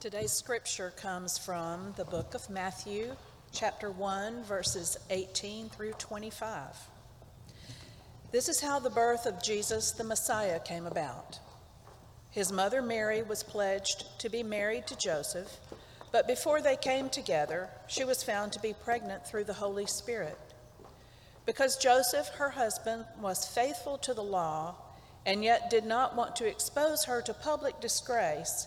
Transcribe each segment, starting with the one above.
Today's scripture comes from the book of Matthew, chapter 1, verses 18 through 25. This is how the birth of Jesus the Messiah came about. His mother Mary was pledged to be married to Joseph, but before they came together, she was found to be pregnant through the Holy Spirit. Because Joseph, her husband, was faithful to the law and yet did not want to expose her to public disgrace,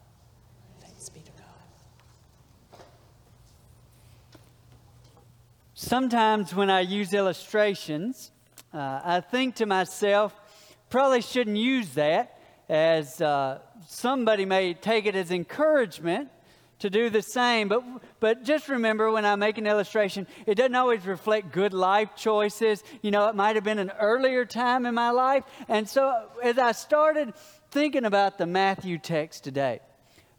Thanks be to God. Sometimes when I use illustrations, uh, I think to myself, probably shouldn't use that, as uh, somebody may take it as encouragement to do the same. But, but just remember when I make an illustration, it doesn't always reflect good life choices. You know, it might have been an earlier time in my life. And so as I started thinking about the Matthew text today,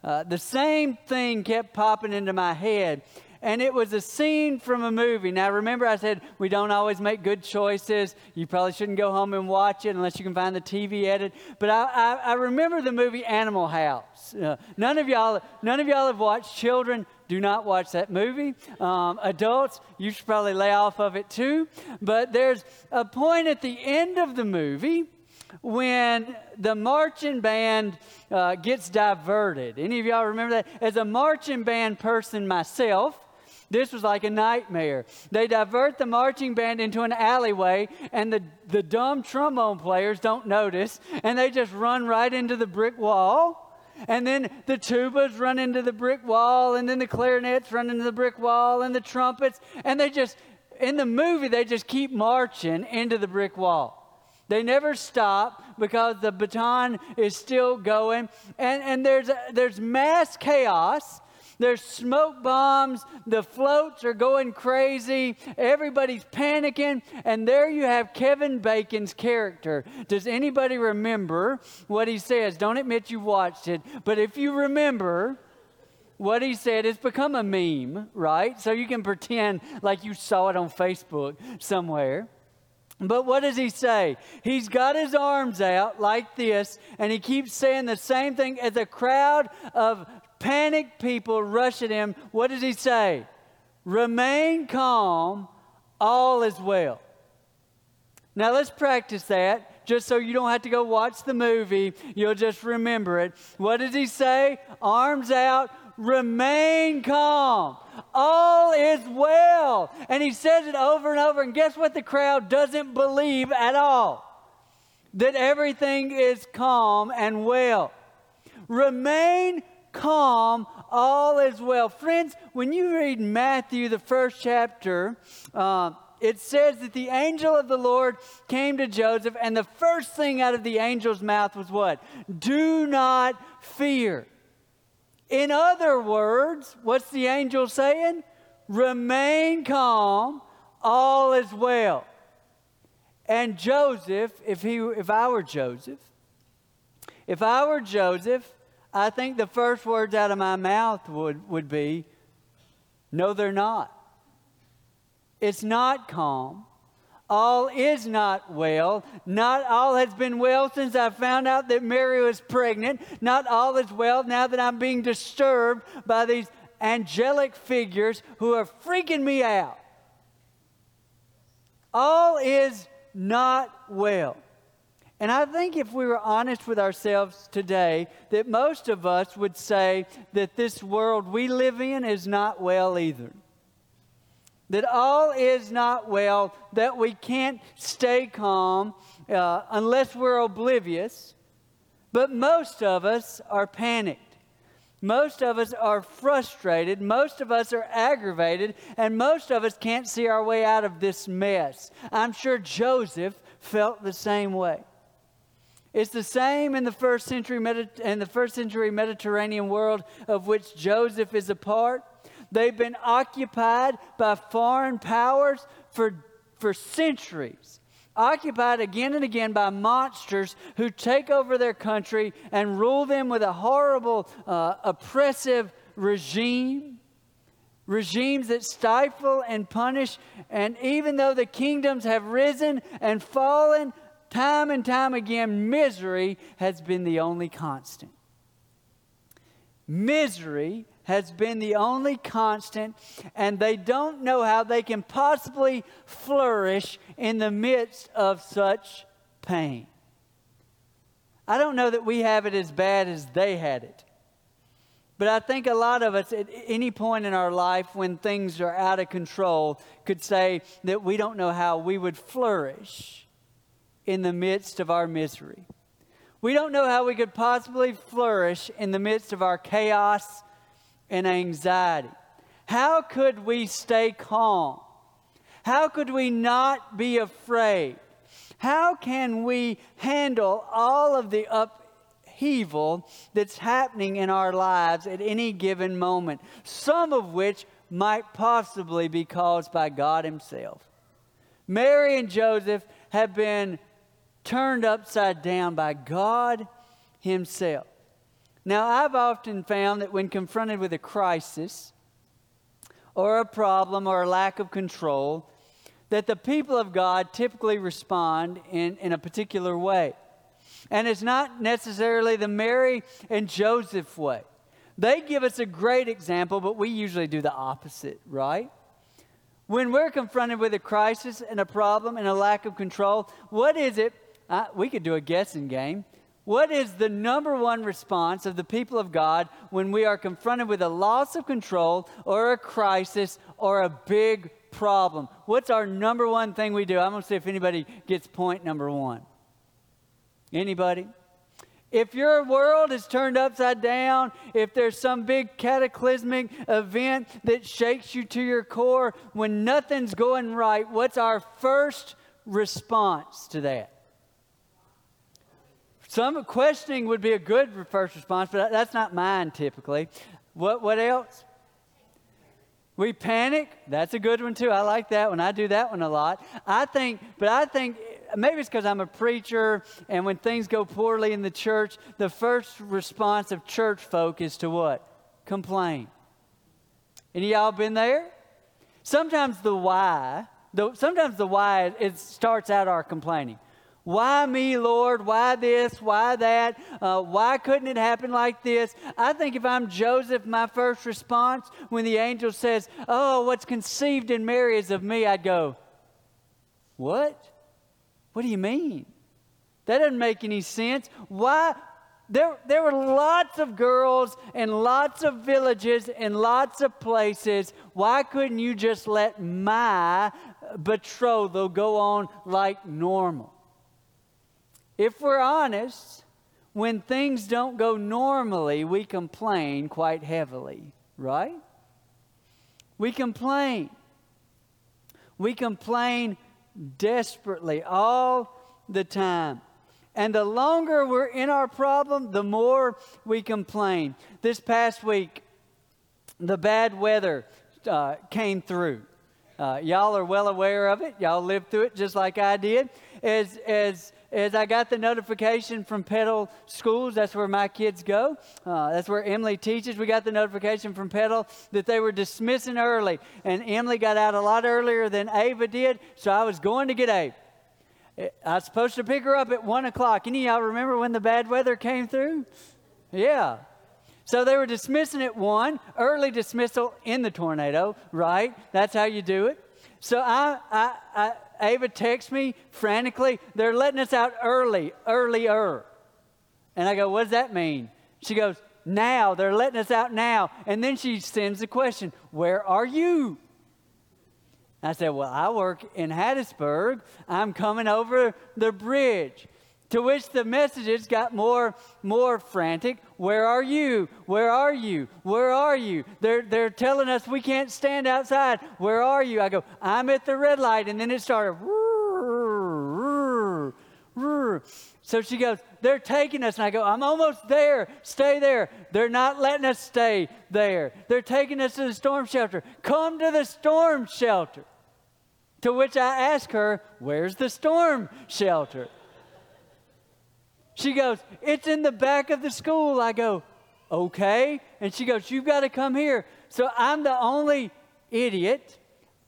uh, the same thing kept popping into my head. And it was a scene from a movie. Now, remember, I said we don't always make good choices. You probably shouldn't go home and watch it unless you can find the TV edit. But I, I, I remember the movie Animal House. Uh, none of y'all, none of y'all have watched. Children, do not watch that movie. Um, adults, you should probably lay off of it too. But there's a point at the end of the movie when the marching band uh, gets diverted. Any of y'all remember that? As a marching band person myself, this was like a nightmare. They divert the marching band into an alleyway, and the, the dumb trombone players don't notice, and they just run right into the brick wall. And then the tubas run into the brick wall, and then the clarinets run into the brick wall, and the trumpets, and they just, in the movie, they just keep marching into the brick wall. They never stop because the baton is still going. And, and there's, there's mass chaos. There's smoke bombs. The floats are going crazy. Everybody's panicking. And there you have Kevin Bacon's character. Does anybody remember what he says? Don't admit you watched it, but if you remember, what he said has become a meme, right? So you can pretend like you saw it on Facebook somewhere. But what does he say? He's got his arms out like this, and he keeps saying the same thing as a crowd of panicked people rush at him. What does he say? Remain calm, all is well. Now let's practice that just so you don't have to go watch the movie. You'll just remember it. What does he say? Arms out, remain calm. All is well. And he says it over and over. And guess what the crowd doesn't believe at all? That everything is calm and well. Remain calm, all is well. Friends, when you read Matthew, the first chapter, uh, it says that the angel of the Lord came to Joseph, and the first thing out of the angel's mouth was what? Do not fear. In other words, what's the angel saying? Remain calm, all is well. And Joseph, if he if I were Joseph, if I were Joseph, I think the first words out of my mouth would, would be, No, they're not. It's not calm all is not well. Not all has been well since I found out that Mary was pregnant. Not all is well now that I'm being disturbed by these angelic figures who are freaking me out. All is not well. And I think if we were honest with ourselves today, that most of us would say that this world we live in is not well either. That all is not well, that we can't stay calm uh, unless we're oblivious. But most of us are panicked. Most of us are frustrated. Most of us are aggravated. And most of us can't see our way out of this mess. I'm sure Joseph felt the same way. It's the same in the first century in the first century Mediterranean world of which Joseph is a part. They've been occupied by foreign powers for, for centuries. Occupied again and again by monsters who take over their country and rule them with a horrible, uh, oppressive regime regimes that stifle and punish. And even though the kingdoms have risen and fallen, Time and time again, misery has been the only constant. Misery has been the only constant, and they don't know how they can possibly flourish in the midst of such pain. I don't know that we have it as bad as they had it. But I think a lot of us, at any point in our life when things are out of control, could say that we don't know how we would flourish in the midst of our misery. We don't know how we could possibly flourish in the midst of our chaos and anxiety. How could we stay calm? How could we not be afraid? How can we handle all of the upheaval that's happening in our lives at any given moment, some of which might possibly be caused by God Himself? Mary and Joseph have been turned upside down by God Himself. Now, I've often found that when confronted with a crisis or a problem or a lack of control, that the people of God typically respond in, in a particular way. And it's not necessarily the Mary and Joseph way. They give us a great example, but we usually do the opposite, right? When we're confronted with a crisis and a problem and a lack of control, what is it uh, we could do a guessing game. What is the number one response of the people of God when we are confronted with a loss of control or a crisis or a big problem? What's our number one thing we do? I'm going to see if anybody gets point number one. Anybody? If your world is turned upside down, if there's some big cataclysmic event that shakes you to your core, when nothing's going right, what's our first response to that? Some questioning would be a good first response, but that's not mine typically. What, what else? We panic. That's a good one too. I like that one. I do that one a lot. I think, but I think maybe it's because I'm a preacher, and when things go poorly in the church, the first response of church folk is to what? Complain. Any y'all been there? Sometimes the why, the, sometimes the why, it starts out our complaining. Why me, Lord? Why this? Why that? Uh, why couldn't it happen like this? I think if I'm Joseph, my first response when the angel says, Oh, what's conceived in Mary is of me, I'd go, What? What do you mean? That doesn't make any sense. Why? There, there were lots of girls and lots of villages and lots of places. Why couldn't you just let my betrothal go on like normal? If we're honest, when things don't go normally, we complain quite heavily, right? We complain. We complain desperately all the time. And the longer we're in our problem, the more we complain. This past week, the bad weather uh, came through. Uh, y'all are well aware of it. Y'all lived through it just like I did. As, as is I got the notification from Petal Schools. That's where my kids go. Uh, that's where Emily teaches. We got the notification from Petal that they were dismissing early. And Emily got out a lot earlier than Ava did, so I was going to get Ava. I was supposed to pick her up at 1 o'clock. Any y'all remember when the bad weather came through? Yeah. So they were dismissing at 1, early dismissal in the tornado, right? That's how you do it. So I, I, I Ava texts me frantically, they're letting us out early, earlier. And I go, what does that mean? She goes, now. They're letting us out now. And then she sends the question, where are you? I said, well, I work in Hattiesburg. I'm coming over the bridge. To which the messages got more, more frantic. Where are you? Where are you? Where are you? They're, they're telling us we can't stand outside. Where are you? I go, I'm at the red light. And then it started. So she goes, They're taking us. And I go, I'm almost there. Stay there. They're not letting us stay there. They're taking us to the storm shelter. Come to the storm shelter. To which I ask her, Where's the storm shelter? She goes, It's in the back of the school. I go, Okay. And she goes, You've got to come here. So I'm the only idiot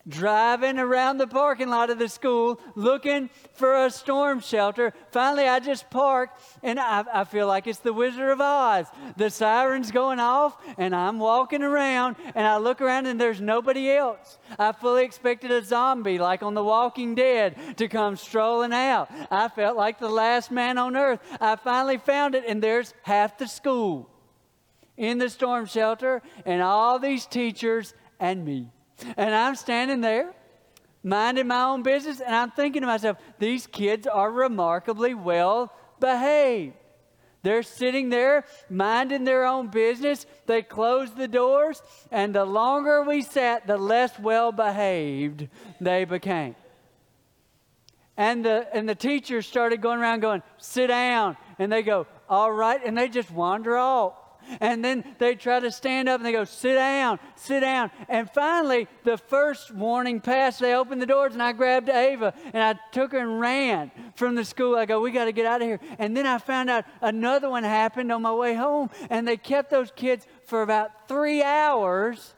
driving around the parking lot of the school looking for a storm shelter. Finally, I just park and I, I, feel like it's the Wizard of Oz. The siren's going off and I'm walking around and I look around and there's nobody else. I fully expected a zombie like on The Walking Dead to come strolling out. I felt like the last man on earth. I finally found it and there's half the school in the storm shelter and all these teachers and me. And I'm standing there, minding my own business, and I'm thinking to myself, these kids are remarkably well behaved. They're sitting there minding their own business. They closed the doors, and the longer we sat, the less well behaved they became. And the, and the teachers started going around going, sit down. And they go, all right. And they just wander off. And then they try to stand up and they go, sit down, sit down. And finally, the first warning passed. They opened the doors and I grabbed Ava and I took her and ran from the school. I go, we got to get out of here. And then I found out another one happened on my way home. And they kept those kids for about three hours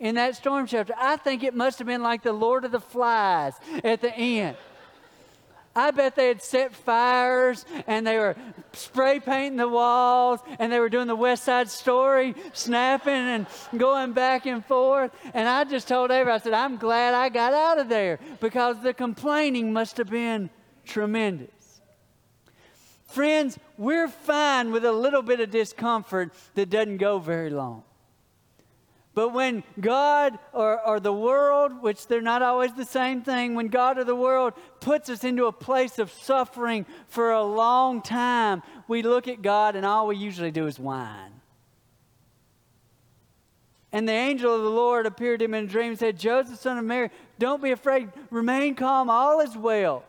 in that storm shelter. I think it must have been like the Lord of the Flies at the end. I bet they had set fires and they were spray painting the walls and they were doing the West Side Story, snapping and going back and forth. And I just told Avery, I said, I'm glad I got out of there because the complaining must have been tremendous. Friends, we're fine with a little bit of discomfort that doesn't go very long. But when God or, or the world, which they're not always the same thing, when God or the world puts us into a place of suffering for a long time, we look at God and all we usually do is whine. And the angel of the Lord appeared to him in a dream and said, Joseph, son of Mary, don't be afraid. Remain calm. All is well.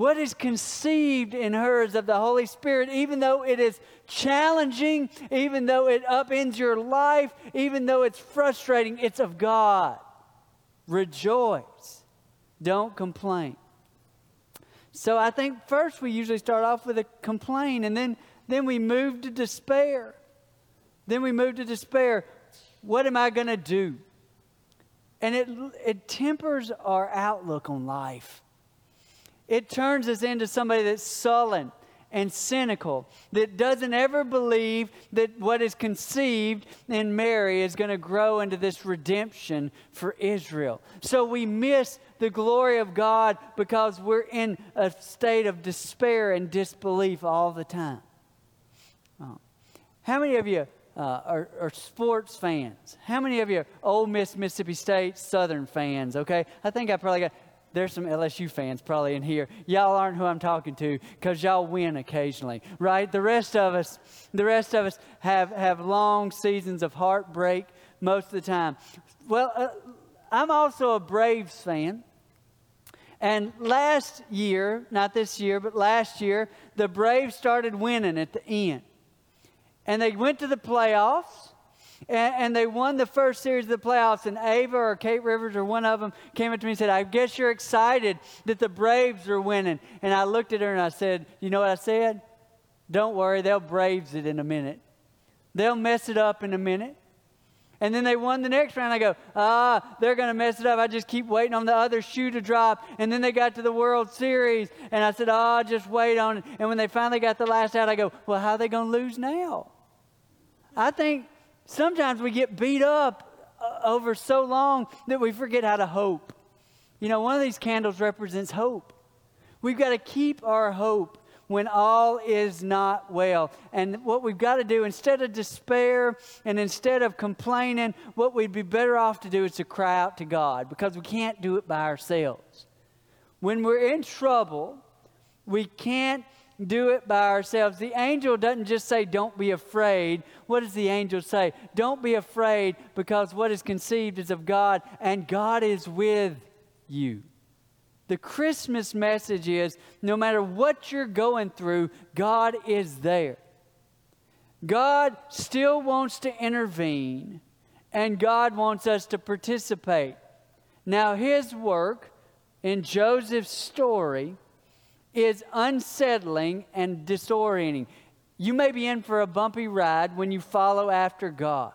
What is conceived in her is of the Holy Spirit, even though it is challenging, even though it upends your life, even though it's frustrating, it's of God. Rejoice. Don't complain. So I think first we usually start off with a complaint and then, then we move to despair. Then we move to despair. What am I going to do? And it, it tempers our outlook on life. It turns us into somebody that's sullen and cynical, that doesn't ever believe that what is conceived in Mary is going to grow into this redemption for Israel. So we miss the glory of God because we're in a state of despair and disbelief all the time. Oh. How many of you uh, are, are, sports fans? How many of you are Ole Miss, Mississippi State, Southern fans? Okay, I think I probably got there's some LSU fans probably in here. Y'all aren't who I'm talking to because y'all win occasionally, right? The rest of us, the rest of us have, have long seasons of heartbreak most of the time. Well, uh, I'm also a Braves fan. And last year, not this year, but last year, the Braves started winning at the end. And they went to the playoffs and, and, they won the first series of the playoffs. And Ava or Kate Rivers or one of them came up to me and said, I guess you're excited that the Braves are winning. And I looked at her and I said, You know what I said? Don't worry, they'll Braves it in a minute. They'll mess it up in a minute. And then they won the next round. I go, ah, they're going to mess it up. I just keep waiting on the other shoe to drop. And then they got to the World Series. And I said, oh, just wait on it. And when they finally got the last out, I go, well, how are they going to lose now? I think Sometimes we get beat up uh, over so long that we forget how to hope. You know, one of these candles represents hope. We've got to keep our hope when all is not well. And what we've got to do, instead of despair and instead of complaining, what we'd be better off to do is to cry out to God because we can't do it by ourselves. When we're in trouble, we can't do it by ourselves. The angel doesn't just say, Don't be afraid. What does the angel say? Don't be afraid because what is conceived is of God, and God is with you. The Christmas message is no matter what you're going through, God is there. God still wants to intervene, and God wants us to participate. Now, His work in Joseph's story is unsettling and disorienting. You may be in for a bumpy ride when you follow after God.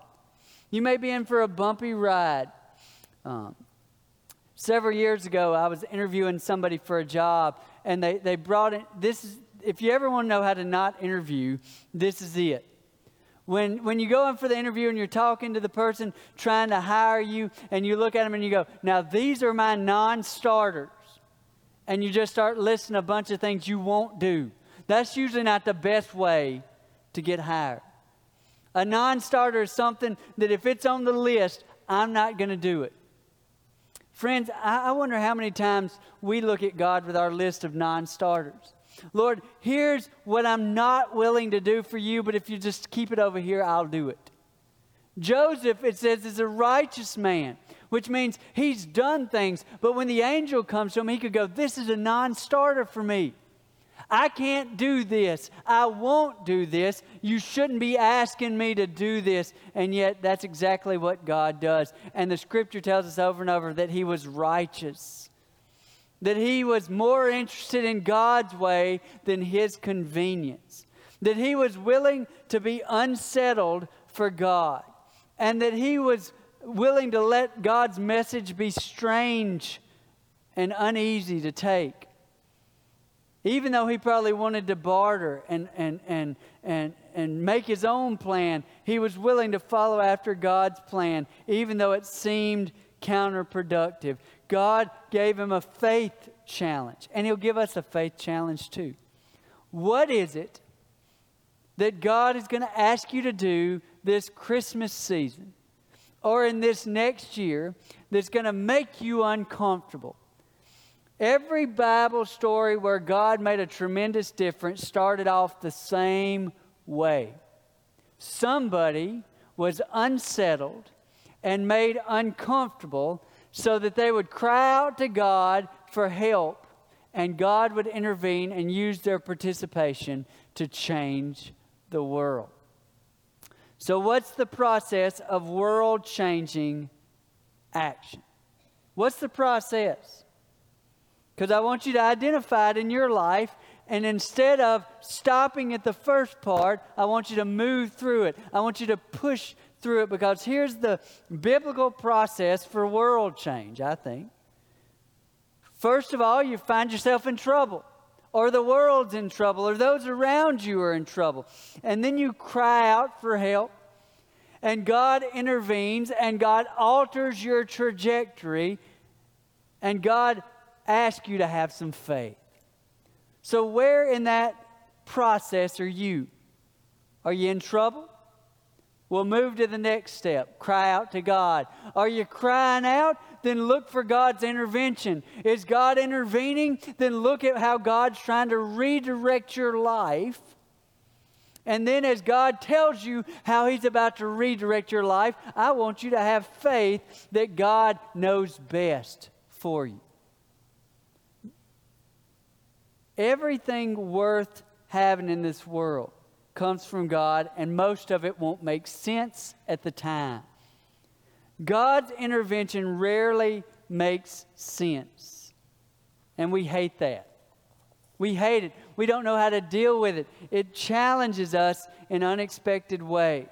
You may be in for a bumpy ride. Um, several years ago, I was interviewing somebody for a job, and they, they brought in this. Is, if you ever want to know how to not interview, this is it. When, when you go in for the interview and you're talking to the person trying to hire you, and you look at them and you go, Now, these are my non starters and you just start listing a bunch of things you won't do. That's usually not the best way to get hired. A non starter is something that if it's on the list, I'm not going to do it. Friends, I, wonder how many times we look at God with our list of non starters. Lord, here's what I'm not willing to do for you, but if you just keep it over here, I'll do it. Joseph, it says, is a righteous man which means he's done things. But when the angel comes to him, he could go, This is a non starter for me. I can't do this. I won't do this. You shouldn't be asking me to do this. And yet, that's exactly what God does. And the scripture tells us over and over that he was righteous, that he was more interested in God's way than his convenience, that he was willing to be unsettled for God, and that he was willing to let God's message be strange and uneasy to take. Even though he probably wanted to barter and, and, and, and, and make his own plan, he was willing to follow after God's plan, even though it seemed counterproductive. God gave him a faith challenge, and he'll give us a faith challenge too. What is it that God is going to ask you to do this Christmas season? Or in this next year that's going to make you uncomfortable. Every Bible story where God made a tremendous difference started off the same way. Somebody was unsettled and made uncomfortable so that they would cry out to God for help, and God would intervene and use their participation to change the world. So, what's the process of world changing action? What's the process? Because I want you to identify it in your life, and instead of stopping at the first part, I want you to move through it. I want you to push through it because here's the biblical process for world change, I think. First of all, you find yourself in trouble or the world's in trouble, or those around you are in trouble. And then you cry out for help, and God intervenes, and God alters your trajectory, and God asks you to have some faith. So, where in that process are you? Are you in trouble? We'll move to the next step. Cry out to God. Are you crying out? Then look for God's intervention. Is God intervening? Then look at how God's trying to redirect your life. And then, as God tells you how He's about to redirect your life, I want you to have faith that God knows best for you. Everything worth having in this world comes from God, and most of it won't make sense at the time. God's intervention rarely makes sense, and we hate that. We hate it. We don't know how to deal with it. It challenges us in unexpected ways.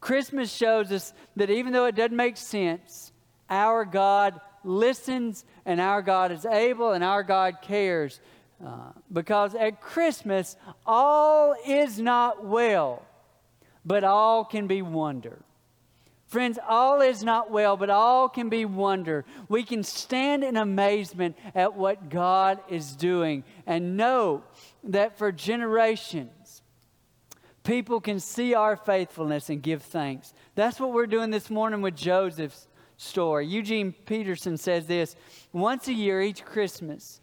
Christmas shows us that even though it doesn't make sense, our God listens and our God is able and our God cares uh, because at Christmas, all is not well, but all can be wonder. Friends, all is not well, but all can be wonder. We can stand in amazement at what God is doing and know that for generations, people can see our faithfulness and give thanks. That's what we're doing this morning with Joseph's story. Eugene Peterson says this once a year, each Christmas,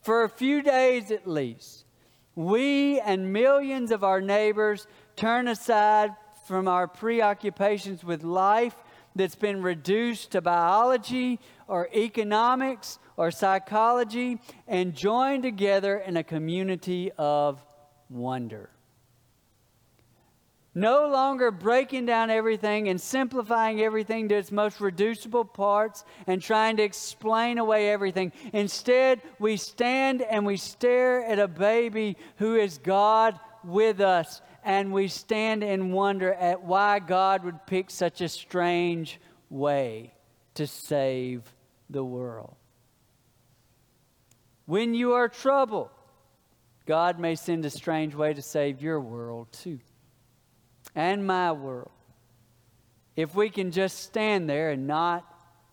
for a few days at least, we and millions of our neighbors turn aside from our preoccupations with life that's been reduced to biology or economics or psychology and join together in a community of wonder. No longer breaking down everything and simplifying everything to its most reducible parts and trying to explain away everything. Instead, we stand and we stare at a baby who is God with us, and we stand in wonder at why God would pick such a strange way to save the world. When you are troubled, God may send a strange way to save your world too and my world if we can just stand there and not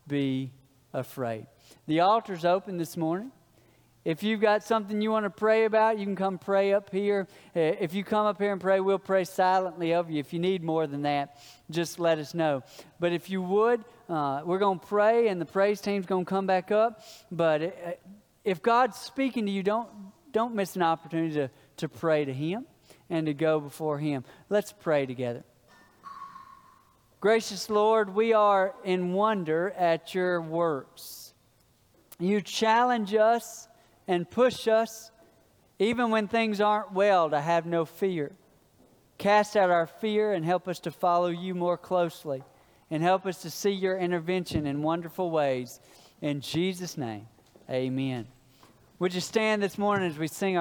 be afraid. The altar's open this morning. If you've got something you want to pray about, you can come pray up here. Uh, If you come up here and pray, we'll pray silently over you. If you need more than that, just let us know. But if you would, uh, we're going to pray, and the praise team's going to come back up. But uh, if God's speaking to you, don't don't miss an opportunity to, to pray to Him and to go before Him. Let's pray together. Gracious Lord, we are in wonder at your works. You challenge us and push us, even when things aren't well, to have no fear. Cast out our fear and help us to follow you more closely and help us to see your intervention in wonderful ways. In Jesus' name, amen. Would you stand this morning as we sing